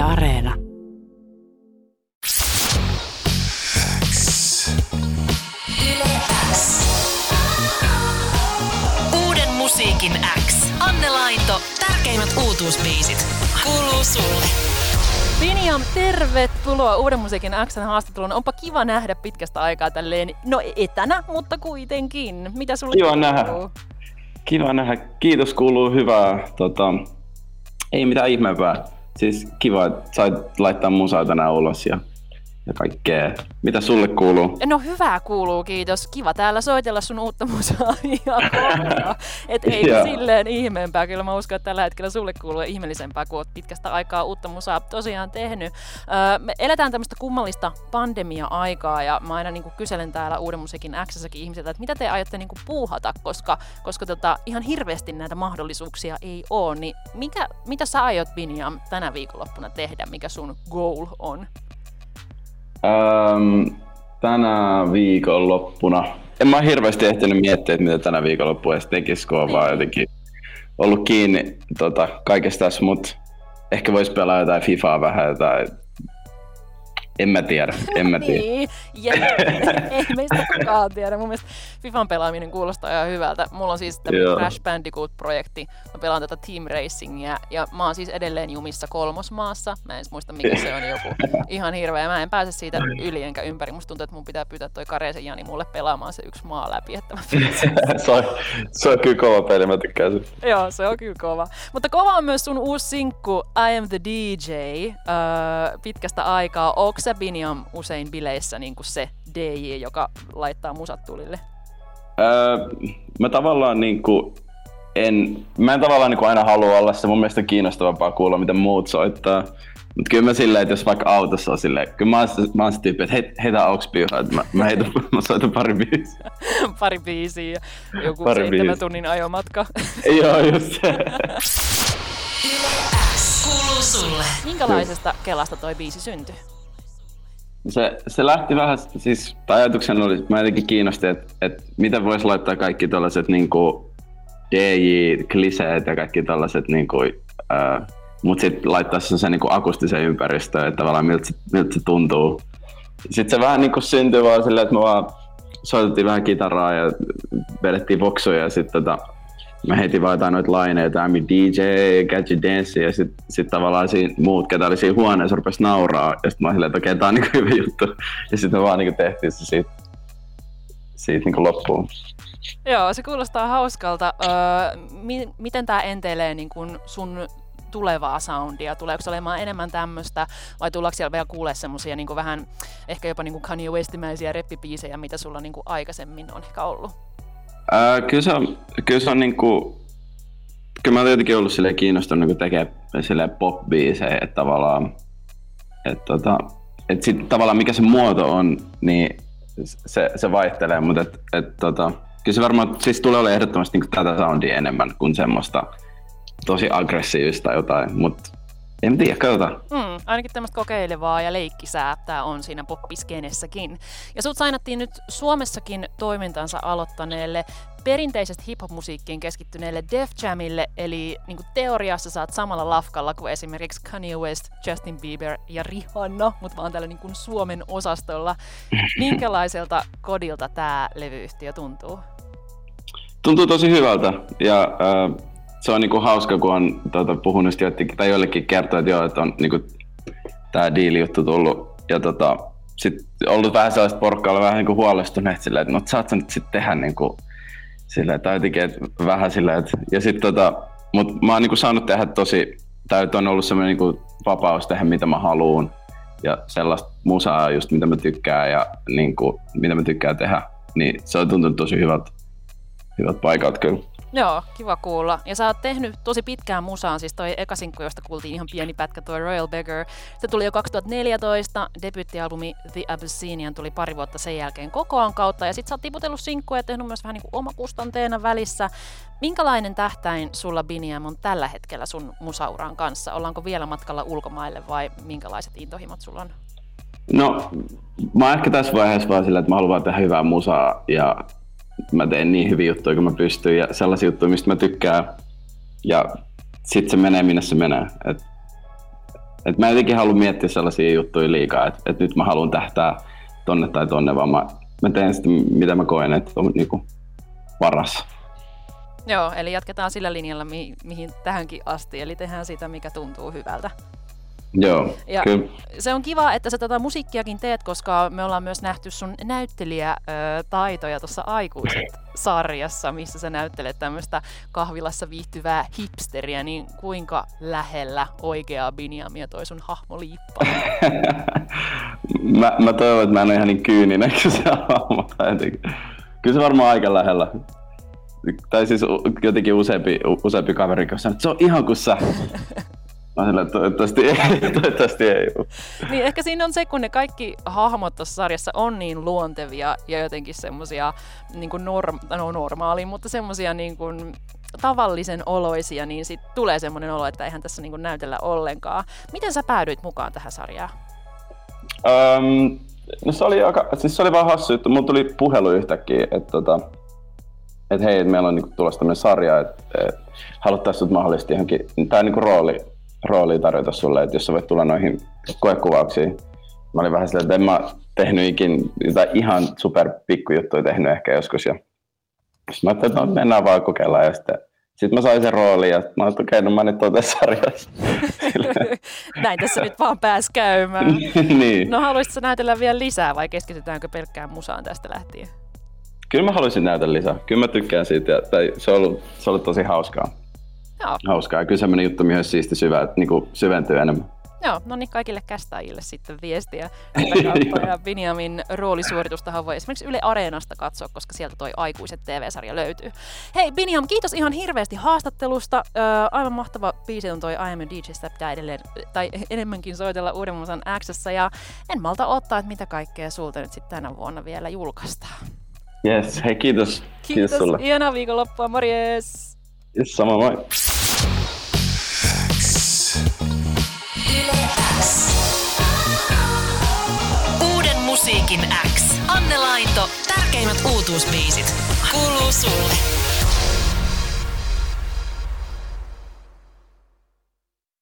Yle Areena. Uuden musiikin X. Anne Lainto, tärkeimmät uutuusbiisit. Kuuluu sulle. Viniam, tervetuloa Uuden musiikin Xn haastatteluun. Onpa kiva nähdä pitkästä aikaa tälleen, no etänä, mutta kuitenkin. Mitä sulle Kiva kuuluu? nähdä. Kiva nähdä. Kiitos kuuluu hyvää. Tota, ei mitään ihmeempää. Siis kiva, että sait laittaa musaa tänään ulos ja, ja kaikkea. Mitä sulle kuuluu? No hyvää kuuluu, kiitos. Kiva täällä soitella sun uutta musaa. Et ei silleen ihmeempää. Kyllä mä uskon, että tällä hetkellä sulle kuuluu ihmeellisempää, kun oot pitkästä aikaa uutta musaa tosiaan tehnyt. Öö, me eletään tämmöistä kummallista pandemia-aikaa ja mä aina niinku kyselen täällä Uuden musiikin X-säkin ihmisiltä, että mitä te aiotte niinku puuhata, koska, koska tota, ihan hirveästi näitä mahdollisuuksia ei ole. Niin mikä, mitä sä aiot, Binjam, tänä viikonloppuna tehdä? Mikä sun goal on? Öm, tänä viikonloppuna. En mä hirveästi ehtinyt miettiä, että mitä tänä viikonloppuna edes tekisi, kun on vaan jotenkin ollut kiinni tota, kaikesta tässä, mutta ehkä voisi pelaa jotain Fifaa vähän jotain. En mä tiedä, en mä tiedä. Niin, ja ei meistä kukaan tiedä. Mun mielestä Fifan pelaaminen kuulostaa ihan hyvältä. Mulla on siis tämmöinen Joo. Crash Bandicoot-projekti. Mä pelaan tätä Team Racingia ja mä oon siis edelleen jumissa kolmosmaassa. Mä en edes muista mikä se on joku ihan hirveä. Mä en pääse siitä yli enkä ympäri. Musta tuntuu, että mun pitää pyytää toi Kareisen Jani mulle pelaamaan se yksi maa läpi, että mä se, on, se on kyllä kova peli, mä tykkään sen. Joo, se on kyllä kova. Mutta kova on myös sun uusi sinkku I Am The DJ öö, pitkästä aikaa. Onko sä Biniam usein bileissä niin kuin se DJ, joka laittaa musat tulille? Öö, mä tavallaan niinku en, mä en tavallaan niinku aina halua olla se, mun mielestä on kiinnostavampaa kuulla, mitä muut soittaa. Mut kyllä mä silleen, että jos vaikka autossa on silleen, kyllä mä oon mä oon se tyyppi, että hei, heitä auks piuhaa, että mä, mä, heitän, mä soitan pari biisiä. Pari biisiä ja joku Pari seitsemän biisiä. tunnin ajomatka. Joo, just se. Kuuluu sulle. Minkälaisesta kelasta toi biisi syntyi? Se, se lähti vähän, siis ajatuksena oli, mä jotenkin kiinnosti, että, että miten voisi laittaa kaikki tällaiset niinku DJ-kliseet ja kaikki tällaiset niinku, ää, mut sitten laittaa sen, sen niinku akustisen ympäristöön, että tavallaan miltä se, miltä se tuntuu. Sitten se vähän niinku syntyi vaan silleen, että me vaan soitettiin vähän kitaraa ja vedettiin boksuja ja sitten tota, mä heitin vaan jotain noita laineita, I'm DJ, Gadget Dance, ja sitten sit tavallaan siinä, muut, ketä oli siinä huoneessa, rupes nauraa, ja sitten mä silleen, että okei, tää on niinku hyvä juttu. Ja sitten me vaan niinku tehtiin se siitä, siitä niinku loppuun. Joo, se kuulostaa hauskalta. Öö, mi- miten tämä enteilee niin kun sun tulevaa soundia? Tuleeko se olemaan enemmän tämmöistä vai tullaanko siellä vielä kuulee semmosia niin vähän ehkä jopa niin Kanye Westimäisiä reppipiisejä, mitä sulla niin aikaisemmin on ehkä ollut? Ää, kyllä se on, kyllä se on niinku, kyllä mä oon jotenkin ollut silleen kiinnostunut niinku tekemään silleen pop-biisejä, että tavallaan, että tota, et sit tavallaan mikä se muoto on, niin se, se vaihtelee, mutta et, et tota, kyllä se varmaan siis tulee olemaan ehdottomasti niinku tätä soundia enemmän kuin semmoista tosi aggressiivista tai jotain, mutta en tiedä, katsotaan. Mm, ainakin tämmöistä kokeilevaa ja leikkisää tämä on siinä poppiskenessäkin. Ja sut sainattiin nyt Suomessakin toimintansa aloittaneelle perinteisesti hip-hop-musiikkiin keskittyneelle Def Jamille, eli niin teoriassa saat samalla lafkalla kuin esimerkiksi Kanye West, Justin Bieber ja Rihanna, mutta vaan tällä niin Suomen osastolla. Minkälaiselta kodilta tämä levyyhtiö tuntuu? Tuntuu tosi hyvältä ja äh, se on niinku hauska, kun on tota, puhunut just joillekin, tai joillekin kertoa, että joo, että on niinku, tämä diili-juttu tullut. Ja tota, sit ollut vähän sellaista porukkaa, ollut vähän niinku huolestuneet silleen, että no saat sä nyt sitten tehdä niinku, silleen, tai jotenkin, että vähän silleen, että, ja sit tota, mut mä oon niinku saanut tehdä tosi, tai on ollut semmoinen niinku vapaus tehdä mitä mä haluun ja sellaista musaa just mitä mä tykkään ja niinku, mitä mä tykkään tehdä, niin se on tuntunut tosi hyvältä, hyvät paikat kyllä. Joo, kiva kuulla. Ja sä oot tehnyt tosi pitkään musaan, siis toi eka sinkku, josta kuultiin ihan pieni pätkä, toi Royal Beggar. Se tuli jo 2014, debyttialbumi The Abyssinian tuli pari vuotta sen jälkeen kokoaan kautta, ja sit sä oot tiputellut sinkkuja ja tehnyt myös vähän niin kuin omakustanteena välissä. Minkälainen tähtäin sulla Biniam on tällä hetkellä sun musauran kanssa? Ollaanko vielä matkalla ulkomaille vai minkälaiset intohimot sulla on? No, mä oon ehkä tässä vaiheessa vaan sillä, että mä haluan tehdä hyvää musaa ja mä teen niin hyviä juttuja kuin mä pystyn ja sellaisia juttuja, mistä mä tykkään. Ja sit se menee minne se menee. Et et mä jotenkin halua miettiä sellaisia juttuja liikaa, että et nyt mä haluan tähtää tonne tai tonne, vaan mä, mä teen sitä, mitä mä koen, että on niinku paras. Joo, eli jatketaan sillä linjalla, mi- mihin tähänkin asti, eli tehdään sitä, mikä tuntuu hyvältä. Joo, Ja kyllä. se on kiva, että sä tätä musiikkiakin teet, koska me ollaan myös nähty sun näyttelijätaitoja tuossa Aikuiset-sarjassa, missä sä näyttelet tämmöistä kahvilassa viihtyvää hipsteriä, niin kuinka lähellä oikeaa Binjamia toi sun hahmo liippaa? mä, mä toivon, että mä en ole ihan niin kyyninen kuin se hahmo. Kyllä se varmaan aika lähellä. Tai siis jotenkin useampi, useampi kaveri, joka sanoo, että se on ihan kuin sä. Mä sanoin, että toivottavasti ei, toivottavasti ei. niin ehkä siinä on se, kun ne kaikki hahmot tuossa sarjassa on niin luontevia ja jotenkin semmosia niin norm, no normaali, mutta semmosia niin kuin tavallisen oloisia, niin sit tulee semmoinen olo, että eihän tässä niin kuin näytellä ollenkaan. Miten sä päädyit mukaan tähän sarjaan? Um, no se oli, aika, siis se oli vaan hassu juttu. Mulla tuli puhelu yhtäkkiä, että tota, et hei, et meillä on niinku tulossa tämmöinen sarja, että et, haluttaisiin sut mahdollisesti johonkin, tai niinku rooli, rooli tarjota sulle, että jos sä voit tulla noihin koekuvauksiin. Mä olin vähän silleen, että en mä tehnyt ikin jotain ihan super pikkujuttuja tehnyt ehkä joskus. Ja sitten mä ajattelin, että no, mennään vaan kokeillaan. Ja sitten sitten mä sain sen roolin ja mä että okei, no mä nyt oon tässä sarjassa. Näin tässä nyt vaan pääs käymään. niin. No haluaisitko näytellä vielä lisää vai keskitytäänkö pelkkään musaan tästä lähtien? Kyllä mä haluaisin näytellä lisää. Kyllä mä tykkään siitä. Ja, tai se, on ollut, se on ollut tosi hauskaa. Joo, hauskaa. Kyllä semmoinen juttu mihin olisi siisti syvä, että niinku syventyy enemmän. joo, no niin kaikille kästäjille sitten viestiä ja Benjamin roolisuoritustahan voi esimerkiksi Yle Areenasta katsoa, koska sieltä toi Aikuiset TV-sarja löytyy. Hei Benjam, kiitos ihan hirveästi haastattelusta. Öö, aivan mahtava biisi on toi I am a DJ Step edelleen, tai enemmänkin soitella uuden musan Xssä. Ja en malta ottaa, että mitä kaikkea sulta nyt sitten tänä vuonna vielä julkaistaan. Yes, hei kiitos. Kiitos, sulle. Ihanaa viikonloppua, morjes! Yes, sama moi. Uuden musiikin X. Anne Lainto, tärkeimmät uutuusbiisit. Kuuluu sulle.